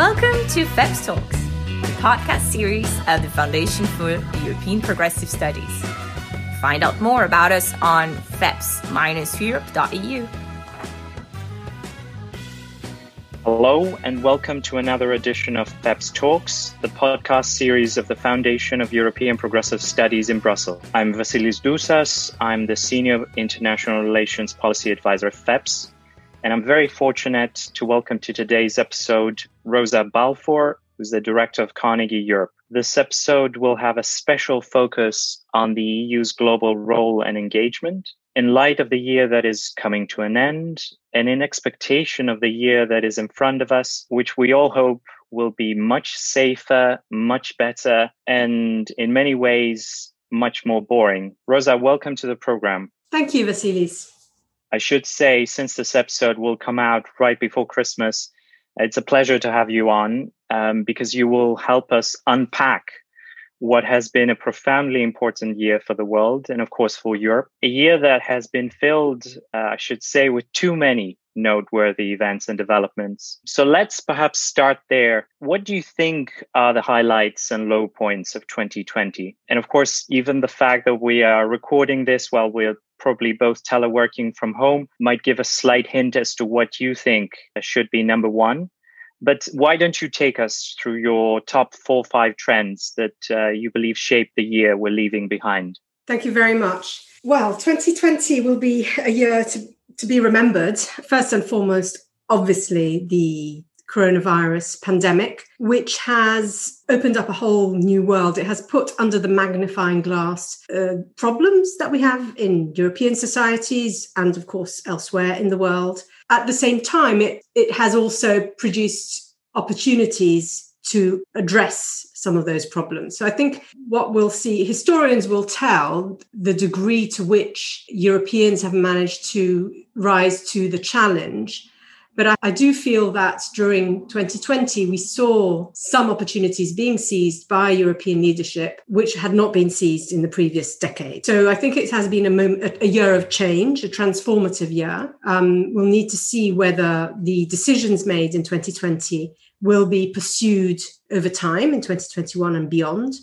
Welcome to FEPS Talks, the podcast series of the Foundation for European Progressive Studies. Find out more about us on feps-europe.eu. Hello, and welcome to another edition of FEPS Talks, the podcast series of the Foundation of European Progressive Studies in Brussels. I'm Vasilis Ntousas. I'm the Senior International Relations Policy Advisor at FEPS, and I'm very fortunate to welcome to today's episode Rosa Balfour, who's the director of Carnegie Europe. This episode will have a special focus on the EU's global role and engagement in light of the year that is coming to an end and in expectation of the year that is in front of us, which we all hope will be much safer, much better, and in many ways, much more boring. Rosa, welcome to the program. Thank you, Vasilis. I should say, since this episode will come out right before Christmas, it's a pleasure to have you on um, because you will help us unpack what has been a profoundly important year for the world and, of course, for Europe. A year that has been filled, uh, I should say, with too many noteworthy events and developments. So let's perhaps start there. What do you think are the highlights and low points of 2020? And of course, even the fact that we are recording this while we're probably both teleworking from home might give a slight hint as to what you think should be number one. But why don't you take us through your top four five trends that uh, you believe shaped the year we're leaving behind? Thank you very much. Well, 2020 will be a year to, to be remembered. First and foremost, obviously, the coronavirus pandemic, which has opened up a whole new world. It has put under the magnifying glass uh, problems that we have in European societies and, of course, elsewhere in the world. At the same time, it, it has also produced opportunities to address some of those problems. So I think what we'll see, historians will tell the degree to which Europeans have managed to rise to the challenge but I, I, do feel that during 2020, we saw some opportunities being seized by European leadership, which had not been seized in the previous decade. So I think it has been a, moment, a year of change, a transformative year. Um, we'll need to see whether the decisions made in 2020 will be pursued over time in 2021 and beyond.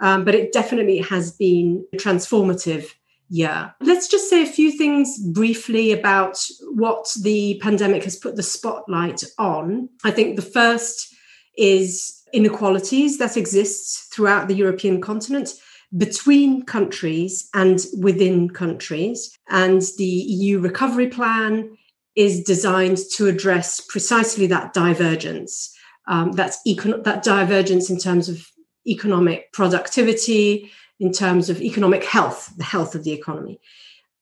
Um, but it definitely has been transformative yeah. Let's just say a few things briefly about what the pandemic has put the spotlight on. I think the first is inequalities that exists throughout the European continent between countries and within countries. And the EU recovery plan is designed to address precisely that divergence. Um, that's econ- that divergence in terms of economic productivity, in terms of economic health, the health of the economy.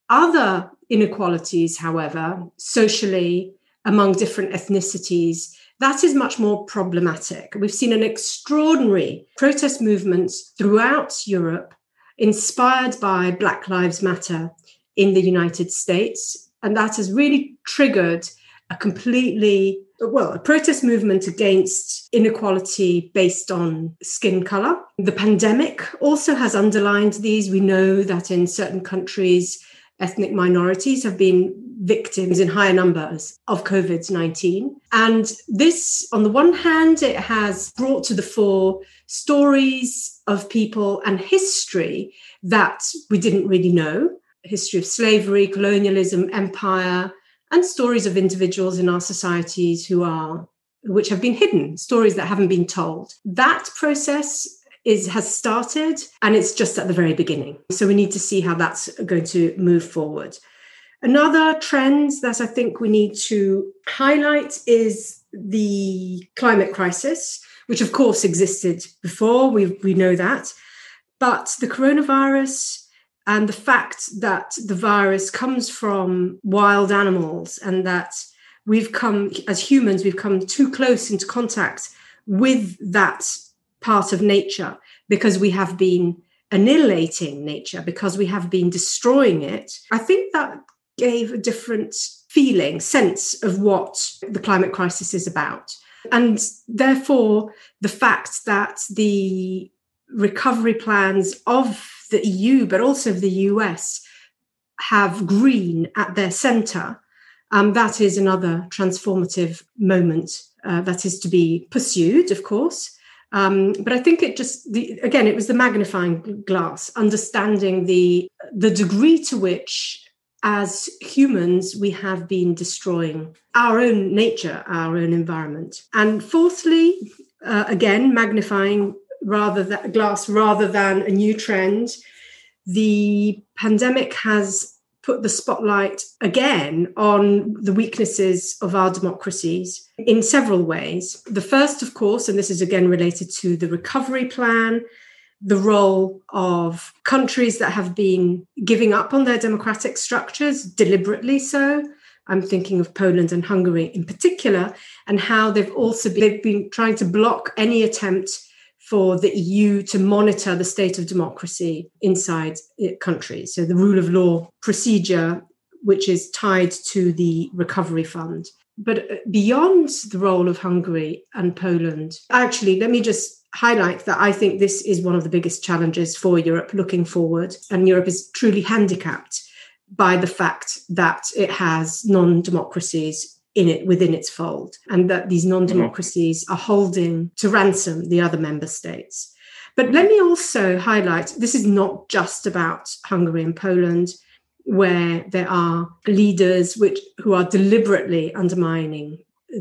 Other inequalities, however, socially among different ethnicities, that is much more problematic. We've seen an extraordinary protest movement throughout Europe inspired by Black Lives Matter in the United States. And that has really triggered a completely well, a protest movement against inequality based on skin color. The pandemic also has underlined these. We know that in certain countries, ethnic minorities have been victims in higher numbers of COVID 19. And this, on the one hand, it has brought to the fore stories of people and history that we didn't really know history of slavery, colonialism, empire, and stories of individuals in our societies who are which have been hidden stories that haven't been told. That process is has started and it's just at the very beginning. So we need to see how that's going to move forward. Another trend that i think we need to highlight is the climate crisis which of course existed before we, we know that. But the coronavirus and the fact that the virus comes from wild animals and that we've come as humans we've come too close into contact with that part of nature because we have been annihilating nature because we have been destroying it. I think that gave a different feeling sense of what the climate crisis is about. And therefore the fact that the recovery plans of the EU, but also the US, have green at their center. Um, that is another transformative moment uh, that is to be pursued, of course. Um, but I think it just the, again it was the magnifying glass, understanding the the degree to which as humans we have been destroying our own nature, our own environment, and fourthly, uh, again magnifying rather that glass rather than a new trend. The pandemic has put the spotlight again on the weaknesses of our democracies in several ways. The first, of course, and this is again related to the recovery plan, the role of countries that have been giving up on their democratic structures, deliberately so. I'm thinking of Poland and Hungary in particular, and how they've also been, they've been trying to block any attempt for the EU to monitor the state of democracy inside countries. So the rule of law procedure, which is tied to the recovery fund. But uh, beyond the role of Hungary and Poland, actually, let me just highlight that I think this is one of the biggest challenges for Europe looking forward. And Europe is truly handicapped by the fact that it has non democracies in it within its fold, and that these non democracies mm-hmm. are holding to ransom the other member states. But let me also highlight this is not just about Hungary and Poland, where there are leaders which who are deliberately undermining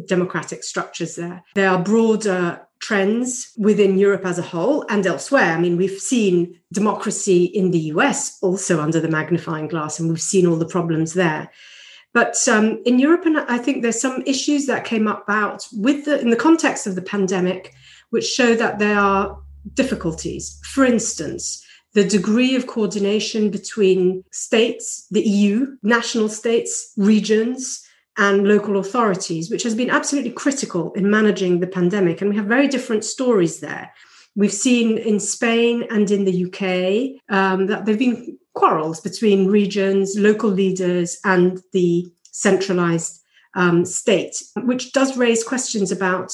democratic structures there. There are broader trends within Europe as a whole and elsewhere. I mean, we've seen democracy in the US also under the magnifying glass, and we've seen all the problems there. But um, in Europe, and I think there's some issues that came about with the in the context of the pandemic, which show that there are difficulties. For instance, the degree of coordination between states, the EU, national states, regions, and local authorities, which has been absolutely critical in managing the pandemic. And we have very different stories there. We've seen in Spain and in the UK um, that they've been quarrels between regions, local leaders, and the centralized um, state, which does raise questions about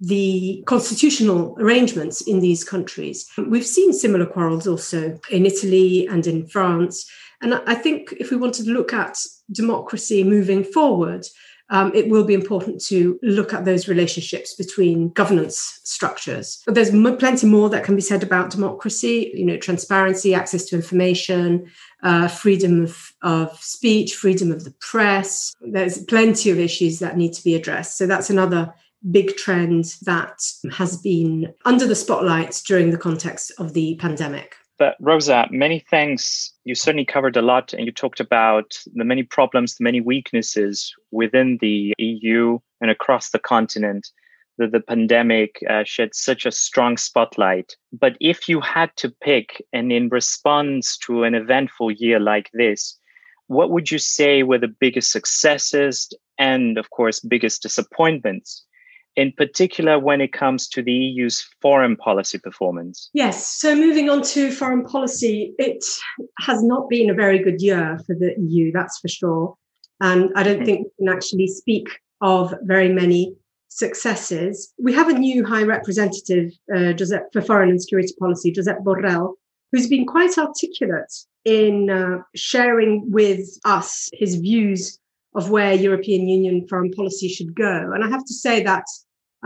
the constitutional arrangements in these countries. We've seen similar quarrels also in Italy and in France. And I think if we wanted to look at democracy moving forward, um, it will be important to look at those relationships between governance structures. But there's m- plenty more that can be said about democracy, you know, transparency, access to information, uh, freedom of, of speech, freedom of the press. There's plenty of issues that need to be addressed. So that's another big trend that has been under the spotlight during the context of the pandemic. But Rosa, many thanks. You certainly covered a lot and you talked about the many problems, the many weaknesses within the EU and across the continent that the pandemic uh, shed such a strong spotlight. But if you had to pick, and in response to an eventful year like this, what would you say were the biggest successes and, of course, biggest disappointments in particular when it comes to the EU's foreign policy performance? Yes. So, moving on to foreign policy, it has not been a very good year for the EU, that's for sure. And I don't hmm. think we can actually speak of very many successes. We have a new High Representative uh, Josep, for Foreign and Security Policy, Josep Borrell, who's been quite articulate in uh, sharing with us his views of where European Union foreign policy should go. And I have to say that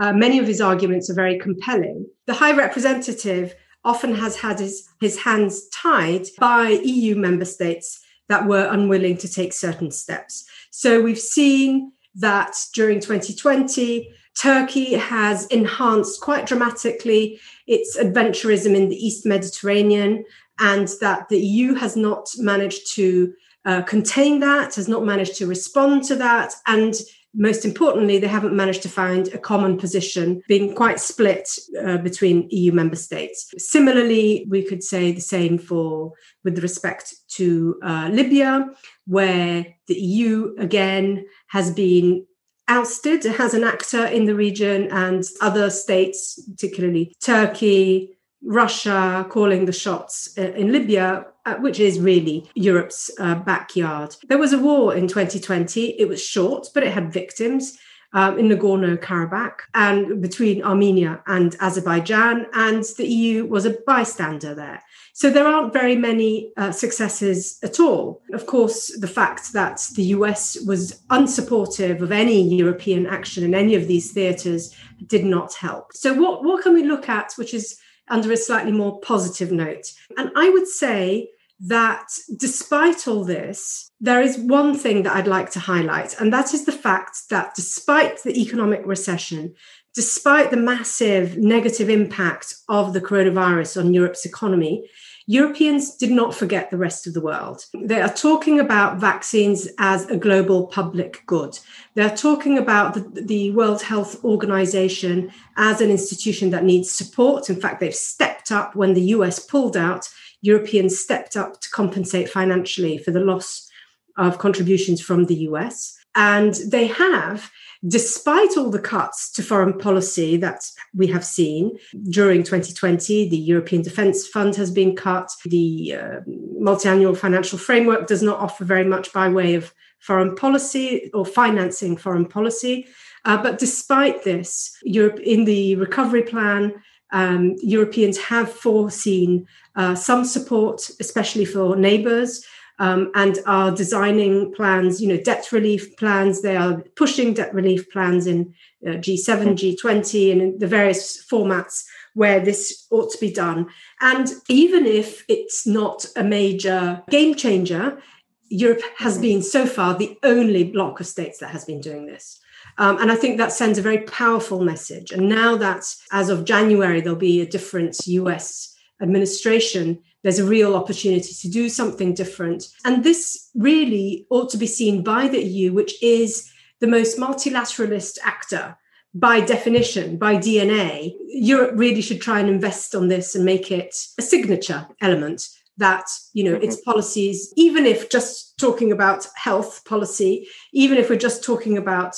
uh, many of his arguments are very compelling. The High Representative often has had his, his hands tied by EU member states that were unwilling to take certain steps. So we've seen that during 2020, Turkey has enhanced quite dramatically its adventurism in the East Mediterranean, and that the EU has not managed to uh, contain that, has not managed to respond to that, and most importantly, they haven't managed to find a common position, being quite split uh, between EU member states. Similarly, we could say the same for with respect to uh, Libya, where the EU again has been ousted as an actor in the region, and other states, particularly Turkey, Russia, calling the shots uh, in Libya uh, which is really Europe's uh, backyard. There was a war in 2020. It was short, but it had victims. um, in Nagorno Karabakh and between Armenia and Azerbaijan, and the EU was a bystander there. So there aren't very many uh, successes at all. Of course, the fact that the US was unsupportive of any European action in any of these theatres did not help. So, what, what can we look at, which is under a slightly more positive note? And I would say that despite all this, there is one thing that I'd like to highlight, and that is the fact that despite the economic recession, despite the massive negative impact of the coronavirus on Europe's economy, Europeans did not forget the rest of the world. They are talking about vaccines as a global public good. They're talking about the, the, World Health Organization as an institution that needs support. In fact, they've stepped up when the US pulled out. Europeans stepped up to compensate financially for the loss of contributions from the US. And they have despite all the cuts to foreign policy that we have seen during 2020, the European Defence Fund has been cut. The uh, multi-annual financial framework does not offer very much by way of foreign policy or financing foreign policy. Uh, but despite this, Europe in the recovery plan, um, Europeans have foreseen uh, some support, especially for neighbours um, and are designing plans, you know, debt relief plans. They are pushing debt relief plans in uh, G7, G20, and in the various formats where this ought to be done. And even if it's not a major game changer, Europe has been so far the only bloc of states that has been doing this. Um, and I think that sends a very powerful message. And now that, as of January, there'll be a different US administration, there's a real opportunity to do something different. And this really ought to be seen by the EU, which is the most multilateralist actor by definition, by DNA. Europe really should try and invest on this and make it a signature element that you know mm-hmm. its policies even if just talking about health policy even if we're just talking about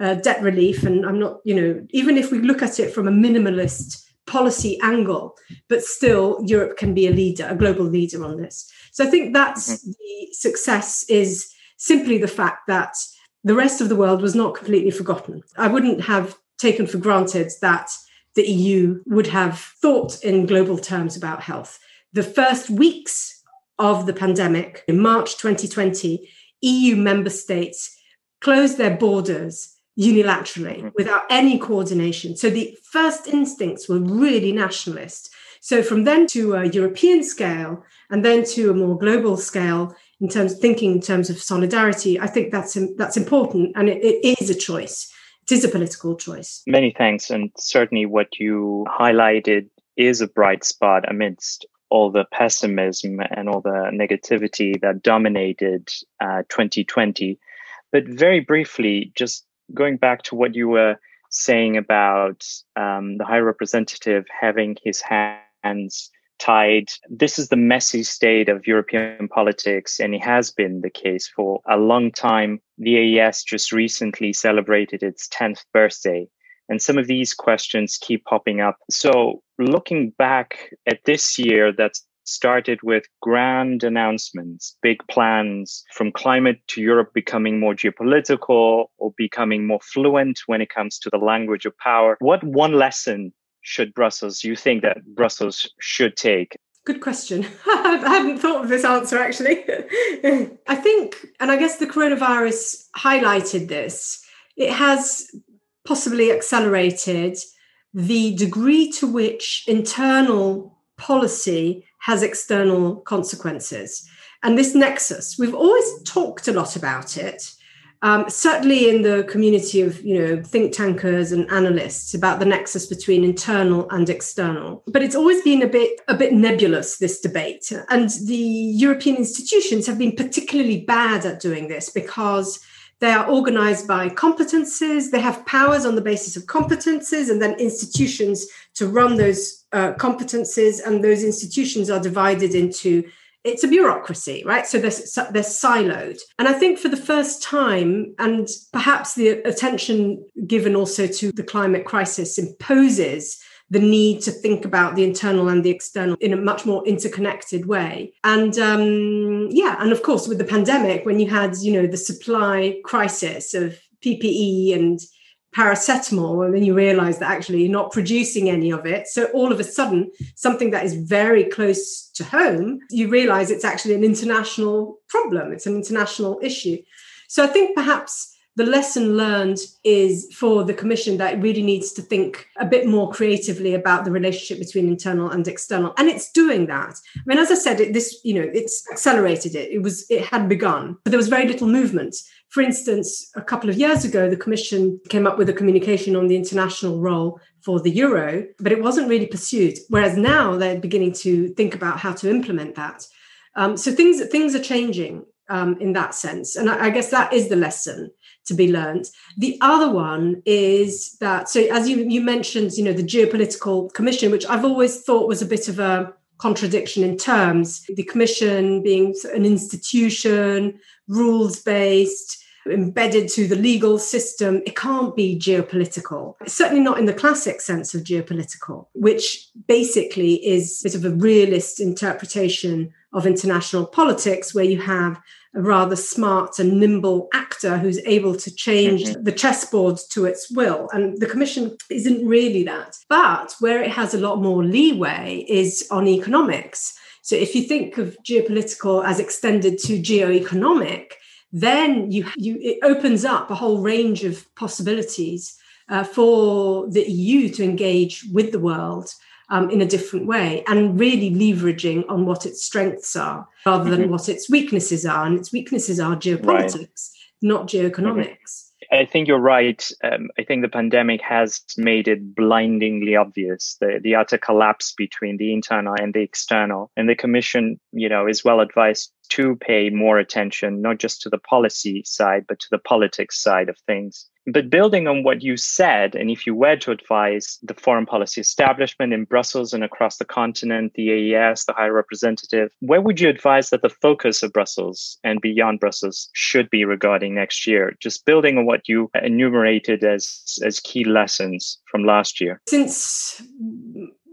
uh, debt relief and i'm not you know even if we look at it from a minimalist policy angle, but still Europe can be a leader, a global leader on this. So I think that's mm-hmm. the success is simply the fact that the rest of the world was not completely forgotten. I wouldn't have taken for granted that the EU would have thought in global terms about health. The first weeks of the pandemic, in March 2020, EU member states closed their borders unilaterally mm-hmm. without any coordination. So the first instincts were really nationalist. So from then to a European scale and then to a more global scale in terms of thinking in terms of solidarity, I think that's that's important and it, it is a choice. It is a political choice. Many thanks, and certainly what you highlighted is a bright spot amidst all the pessimism and all the negativity that dominated uh, 2020. But very briefly, just going back to what you were saying about um, the high representative having his hands tied. This is the messy state of European politics, and it has been the case for a long time. The EEAS just recently celebrated its 10th birthday, and some of these questions keep popping up. So, looking back at this year that's started with grand announcements, big plans from climate to Europe becoming more geopolitical or becoming more fluent when it comes to the language of power. What one lesson should Brussels, you think that Brussels should take? Good question. I hadn't thought of this answer actually. I think, and I guess the coronavirus highlighted this, it has possibly accelerated the degree to which internal policy has external consequences. And this nexus, we've always talked a lot about it. Um, certainly in the community of you know think tankers and analysts about the nexus between internal and external but it's always been a bit a bit nebulous this debate and the european institutions have been particularly bad at doing this because they are organized by competences. They have powers on the basis of competences and then institutions to run those uh, competences. And those institutions are divided into it's a bureaucracy, right? So they're, they're siloed. And I think for the first time, and perhaps the attention given also to the climate crisis imposes the need to think about the internal and the external in a much more interconnected way. And um, yeah, and of course, with the pandemic, when you had, you know, the supply crisis of PPE and paracetamol and then you realize that actually you're not producing any of it. So all of a sudden something that is very close to home you realize it's actually an international problem. It's an international issue. So i think perhaps the lesson learned is for the commission that it really needs to think a bit more creatively about the relationship between internal and external. And it's doing that. I mean as i said it, this you know it's accelerated it. It was it had begun but there was very little movement. For instance a couple of years ago the commission came up with a communication on the international role for the euro but it wasn't really pursued. Whereas now they're beginning to think about how to implement that. Um, so things things are changing um, in that sense and I, I guess that is the lesson to be learned. The other one is that, so as you, you mentioned, you know, the geopolitical commission, which I've always thought was a bit of a contradiction in terms, the commission being an institution, rules based, embedded to the legal system, it can't be geopolitical. Certainly not in the classic sense of geopolitical, which basically is a bit of a realist interpretation of international politics, where you have a rather smart and nimble actor who's able to change mm-hmm. the chessboard to its will. And the Commission isn't really that. But where it has a lot more leeway is on economics. So if you think of geopolitical as extended to geoeconomic, then you, you it opens up a whole range of possibilities uh, for the EU to engage with the world um, in a different way and really leveraging on what its strengths are rather than mm-hmm. what its weaknesses are. And its weaknesses are geopolitics, right. not geoeconomics. Mm-hmm. I think you're right. Um, I think the pandemic has made it blindingly obvious the, the utter collapse between the internal and the external. And the Commission, you know, is well advised to pay more attention, not just to the policy side, but to the politics side of things. But building on what you said, and if you were to advise the foreign policy establishment in Brussels and across the continent, the EEAS, the High Representative, where would you advise that the focus of Brussels and beyond Brussels should be regarding next year? Just building on what you enumerated as, as key lessons from last year. Since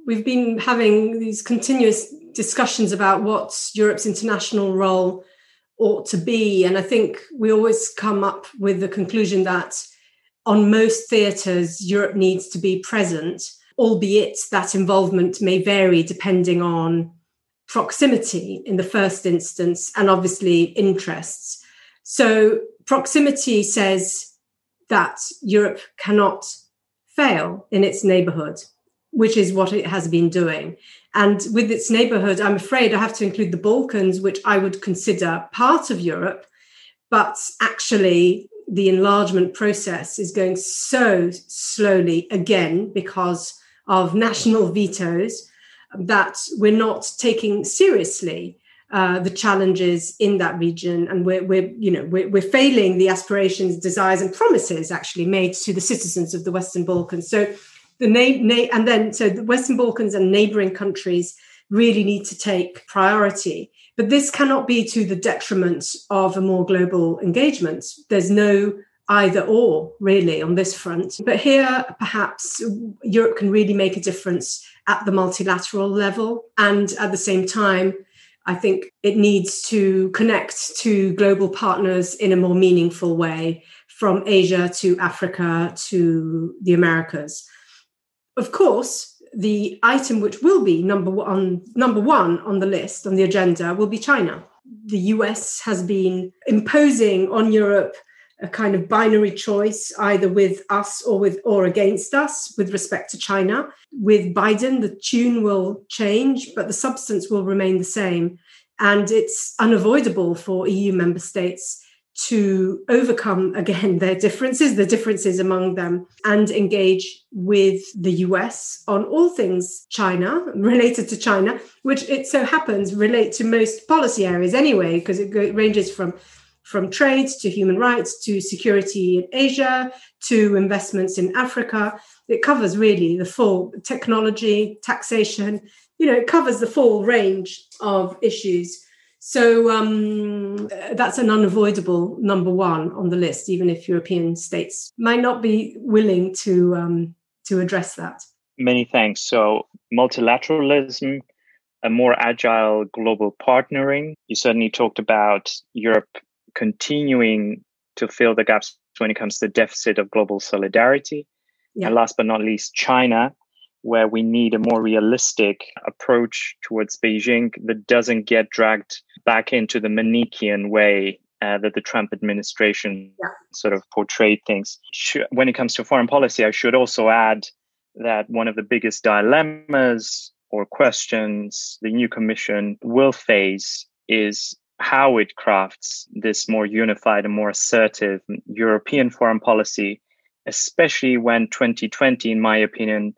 we've been having these continuous discussions about what Europe's international role ought to be, and I think we always come up with the conclusion that on most theatres, Europe needs to be present, albeit that involvement may vary depending on proximity in the first instance and obviously interests. So, proximity says that Europe cannot fail in its neighbourhood, which is what it has been doing. And with its neighbourhood, I'm afraid I have to include the Balkans, which I would consider part of Europe, but actually the enlargement process is going so slowly again because of national vetoes that we're not taking seriously uh, the challenges in that region. And we're, we're you know we're, we're, failing the aspirations desires and promises actually made to the citizens of the western balkans. So the na- and then so the western balkans and neighboring countries really need to take priority but this cannot be to the detriment of a more global engagement. There's no either or really on this front. But here, perhaps Europe can really make a difference at the multilateral level. And at the same time, I think it needs to connect to global partners in a more meaningful way from Asia to Africa to the Americas. Of course, the item which will be number one number one on the list on the agenda will be China. The US has been imposing on Europe a kind of binary choice either with us or with or against us with respect to China. With Biden the tune will change but the substance will remain the same and it's unavoidable for EU member states to overcome again their differences, the differences among them, and engage with the US on all things China, related to China, which it so happens relate to most policy areas anyway, because it ranges from from trade to human rights to security in Asia to investments in Africa. It covers really the full technology, taxation, you know, it covers the full range of issues so um, that's an unavoidable number one on the list, even if European states might not be willing to um, to address that. Many thanks. So multilateralism, a more agile global partnering. You certainly talked about Europe continuing to fill the gaps when it comes to the deficit of global solidarity. Yeah. And last but not least, China, where we need a more realistic approach towards Beijing that doesn't get dragged back into the Manichean way uh, that the Trump administration yeah. sort of portrayed things. When it comes to foreign policy, I should also add that one of the biggest dilemmas or questions the new commission will face is how it crafts this more unified and more assertive European foreign policy, especially when 2020, in my opinion,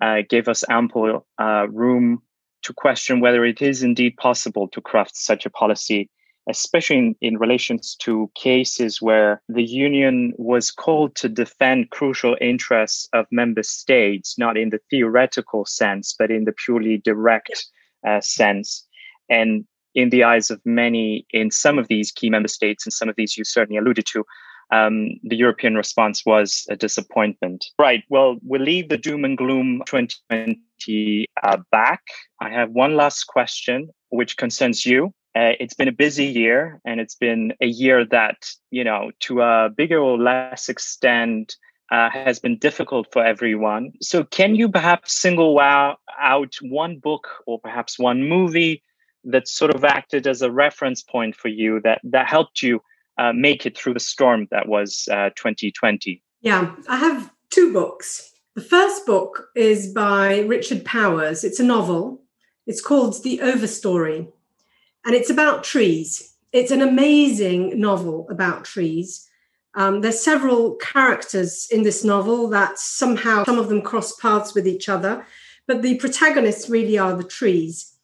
uh, gave us ample uh, room to question whether it is indeed possible to craft such a policy, especially in, in relations to cases where the union was called to defend crucial interests of member states, not in the theoretical sense, but in the purely direct uh, sense. And in the eyes of many in some of these key member states, and some of these you certainly alluded to, um, the European response was a disappointment. Right. Well, we'll leave the doom and gloom 2020 uh, back. I have one last question, which concerns you. Uh, it's been a busy year, and it's been a year that, you know, to a bigger or less extent, uh, has been difficult for everyone. So, can you perhaps single out one book or perhaps one movie that sort of acted as a reference point for you that that helped you uh, make it through the storm that was uh, 2020? Yeah, I have two books. The first book is by Richard Powers. It's a novel. It's called The Overstory, and it's about trees. It's an amazing novel about trees. Um, there's several characters in this novel that somehow some of them cross paths with each other, but the protagonists really are the trees.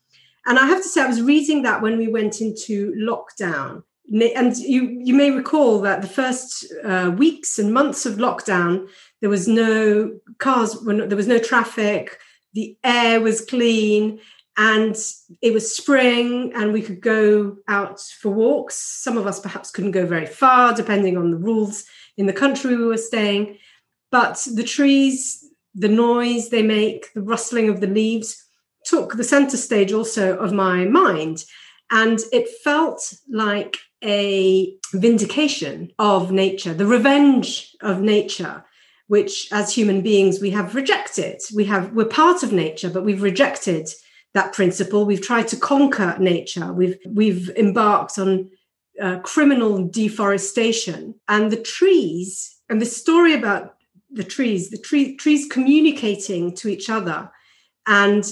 And I have to say, I was reading that when we went into lockdown. And you, you may recall that the first uh, weeks and months of lockdown, there was no cars, when there was no traffic, the air was clean, and it was spring, and we could go out for walks. Some of us perhaps couldn't go very far, depending on the rules in the country we were staying. But the trees, the noise they make, the rustling of the leaves, took the center stage also of my mind. And it felt like a vindication of nature, the revenge of nature, which as human beings we have rejected. We have we're part of nature, but we've rejected that principle. We've tried to conquer nature. We've we've embarked on uh, criminal deforestation, and the trees and the story about the trees, the tree, trees communicating to each other and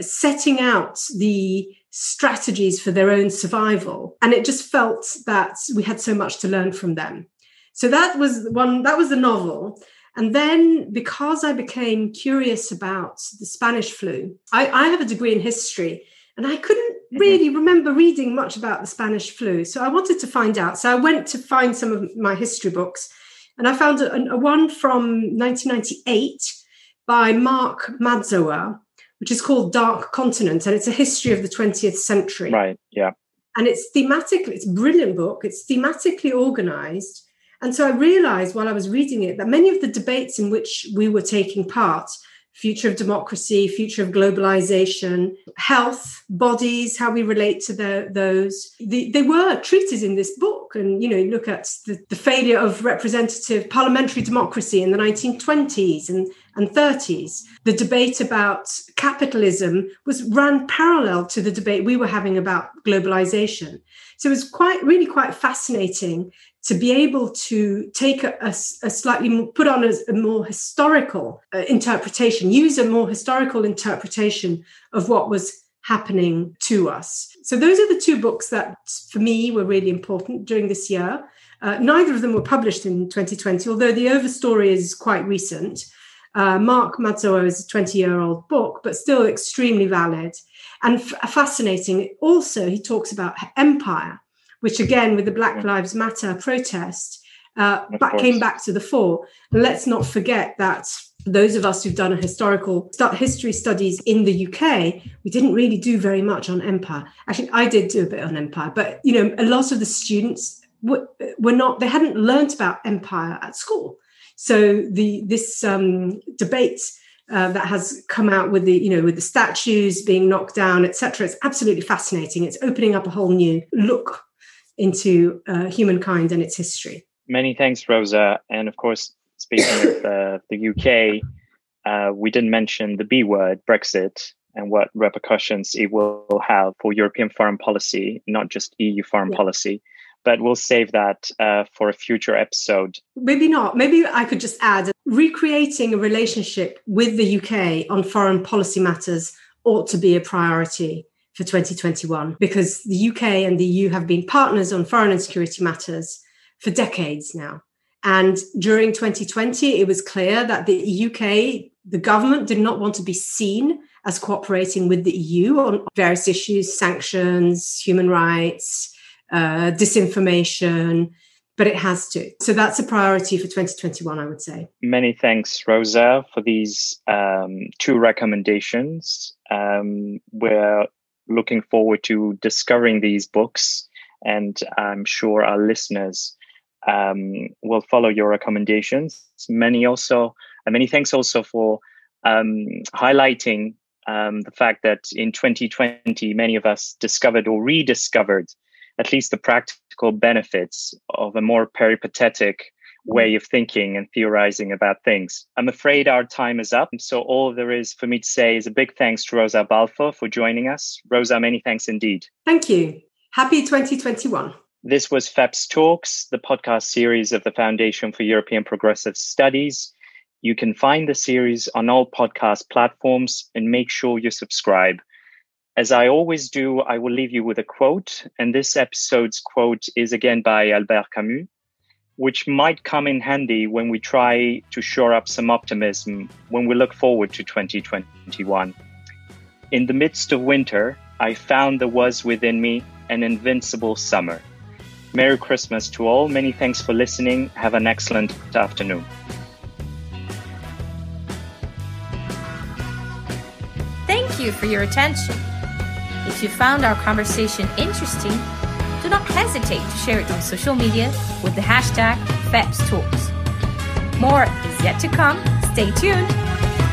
setting out the strategies for their own survival. And it just felt that we had so much to learn from them. So that was one, that was the novel. And then because I became curious about the Spanish flu, I, I have a degree in history and I couldn't mm-hmm. really remember reading much about the Spanish flu. So I wanted to find out. So I went to find some of my history books and I found a, a one from 1998 by Mark Mazower, which is called Dark Continent, and it's a history of the 20th century. Right. Yeah. And it's thematically, it's a brilliant book. It's thematically organized. And so I realized while I was reading it that many of the debates in which we were taking part future of democracy, future of globalization, health, bodies, how we relate to the, those. The, they were treated in this book. And, you know, look at the, the failure of representative parliamentary democracy in the 1920s and, and 30s. The debate about capitalism was ran parallel to the debate we were having about globalization. So it was quite, really quite fascinating to be able to take a, a, a slightly more, put on a, a more historical uh, interpretation, use a more historical interpretation of what was happening to us. So those are the two books that for me were really important during this year. Uh, neither of them were published in 2020, although The Overstory is quite recent. Uh, Mark Mazower is a 20 year old book, but still extremely valid and f- fascinating. Also, he talks about empire which again, with the Black Lives Matter protest, uh, back, came back to the fore. And let's not forget that those of us who've done a historical history studies in the UK, we didn't really do very much on empire. Actually, I did do a bit on empire, but you know, a lot of the students were, were not. They hadn't learnt about empire at school. So the this um, debate uh, that has come out with the you know with the statues being knocked down, etc. It's absolutely fascinating. It's opening up a whole new look into uh, humankind and its history. Many thanks, Rosa. And of course, speaking of uh, the UK, uh, we didn't mention the B word, Brexit, and what repercussions it will have for European foreign policy, not just EU foreign yeah. policy. But we'll save that uh, for a future episode. Maybe not. Maybe I could just add recreating a relationship with the UK on foreign policy matters ought to be a priority for 2021 because the UK and the EU have been partners on foreign and security matters for decades now. And during 2020, it was clear that the UK, the government did not want to be seen as cooperating with the EU on various issues, sanctions, human rights, uh, disinformation, but it has to. So that's a priority for 2021, I would say. Many thanks, Rosa, for these um, two recommendations. Um, we're looking forward to discovering these books, and I'm sure our listeners um, will follow your recommendations. Many also, uh, many thanks also for um, highlighting um, the fact that in 2020, many of us discovered or rediscovered at least the practical benefits of a more peripatetic way mm. of thinking and theorizing about things. I'm afraid our time is up. So all there is for me to say is a big thanks to Rosa Balfour for joining us. Rosa, many thanks indeed. Thank you. Happy 2021. This was FEPS Talks, the podcast series of the Foundation for European Progressive Studies. You can find the series on all podcast platforms and make sure you subscribe. As I always do, I will leave you with a quote. And this episode's quote is again by Albert Camus, which might come in handy when we try to shore up some optimism when we look forward to 2021. In the midst of winter, I found there was within me an invincible summer. Merry Christmas to all. Many thanks for listening. Have an excellent afternoon. Thank you for your attention. If you found our conversation interesting, do not hesitate to share it on social media with the hashtag FEPSTalks. More is yet to come. Stay tuned.